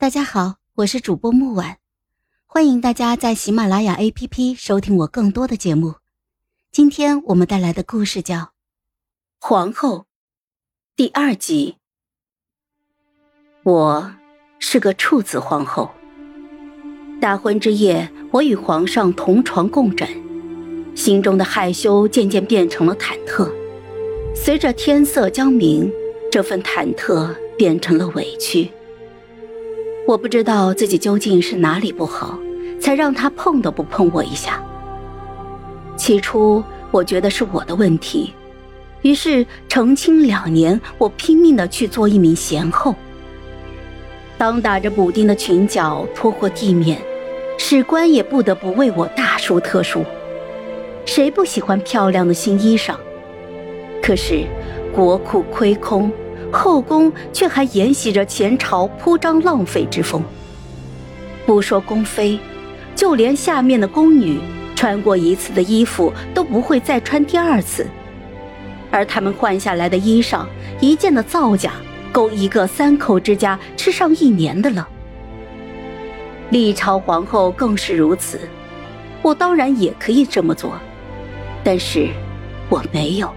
大家好，我是主播木婉，欢迎大家在喜马拉雅 APP 收听我更多的节目。今天我们带来的故事叫《皇后》第二集。我是个处子皇后。大婚之夜，我与皇上同床共枕，心中的害羞渐渐变成了忐忑。随着天色将明，这份忐忑变成了委屈。我不知道自己究竟是哪里不好，才让他碰都不碰我一下。起初我觉得是我的问题，于是成亲两年，我拼命的去做一名贤后。当打着补丁的裙角拖过地面，史官也不得不为我大书特书。谁不喜欢漂亮的新衣裳？可是国库亏空。后宫却还沿袭着前朝铺张浪费之风。不说宫妃，就连下面的宫女，穿过一次的衣服都不会再穿第二次，而他们换下来的衣裳，一件的造价够一个三口之家吃上一年的了。历朝皇后更是如此，我当然也可以这么做，但是我没有。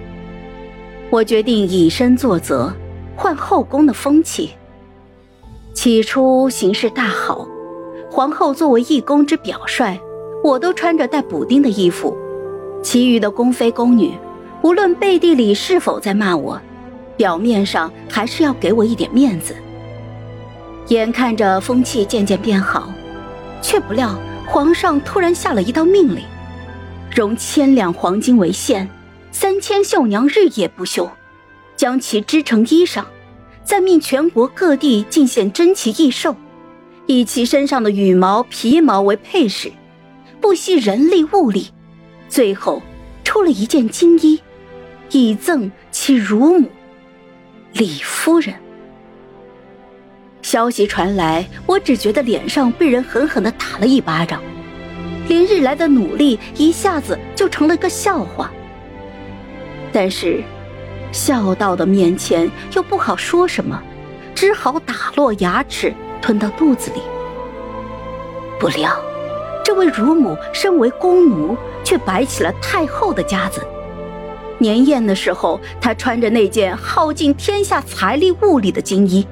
我决定以身作则。换后宫的风气。起初形势大好，皇后作为一宫之表率，我都穿着带补丁的衣服。其余的宫妃宫女，无论背地里是否在骂我，表面上还是要给我一点面子。眼看着风气渐渐变好，却不料皇上突然下了一道命令：容千两黄金为限，三千绣娘日夜不休。将其织成衣裳，再命全国各地进献珍奇异兽，以其身上的羽毛、皮毛为配饰，不惜人力物力，最后出了一件金衣，以赠其乳母李夫人。消息传来，我只觉得脸上被人狠狠的打了一巴掌，连日来的努力一下子就成了个笑话。但是。孝道的面前又不好说什么，只好打落牙齿吞到肚子里。不料，这位乳母身为宫奴，却摆起了太后的架子。年宴的时候，她穿着那件耗尽天下财力物力的金衣，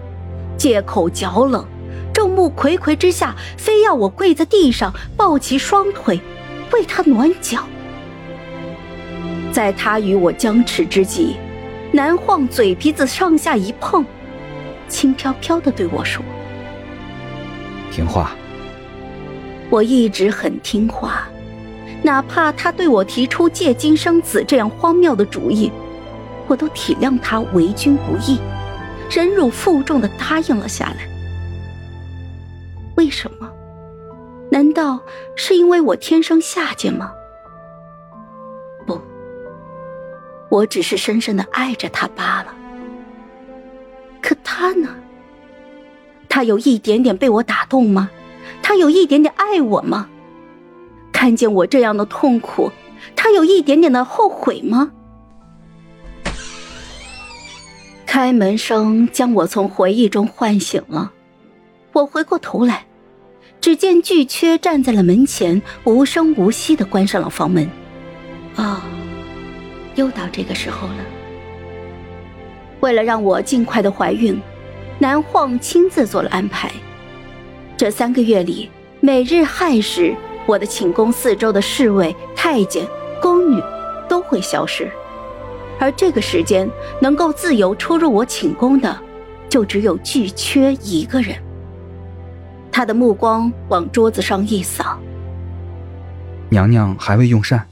借口脚冷，众目睽睽之下，非要我跪在地上抱起双腿，为她暖脚。在她与我僵持之际。南晃嘴皮子上下一碰，轻飘飘的对我说：“听话。”我一直很听话，哪怕他对我提出借精生子这样荒谬的主意，我都体谅他为君不易，忍辱负重的答应了下来。为什么？难道是因为我天生下贱吗？我只是深深的爱着他罢了。可他呢？他有一点点被我打动吗？他有一点点爱我吗？看见我这样的痛苦，他有一点点的后悔吗？开门声将我从回忆中唤醒了。我回过头来，只见巨缺站在了门前，无声无息的关上了房门。啊。又到这个时候了。为了让我尽快的怀孕，南晃亲自做了安排。这三个月里，每日亥时，我的寝宫四周的侍卫、太监、宫女都会消失，而这个时间能够自由出入我寝宫的，就只有巨缺一个人。他的目光往桌子上一扫，娘娘还未用膳。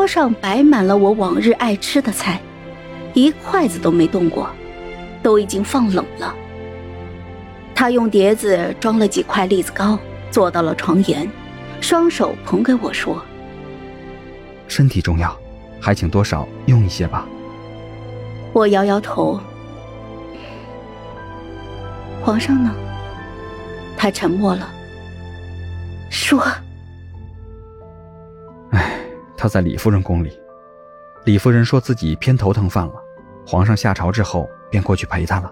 桌上摆满了我往日爱吃的菜，一筷子都没动过，都已经放冷了。他用碟子装了几块栗子糕，坐到了床沿，双手捧给我说：“身体重要，还请多少用一些吧。”我摇摇头。皇上呢？他沉默了，说。他在李夫人宫里，李夫人说自己偏头疼犯了，皇上下朝之后便过去陪她了。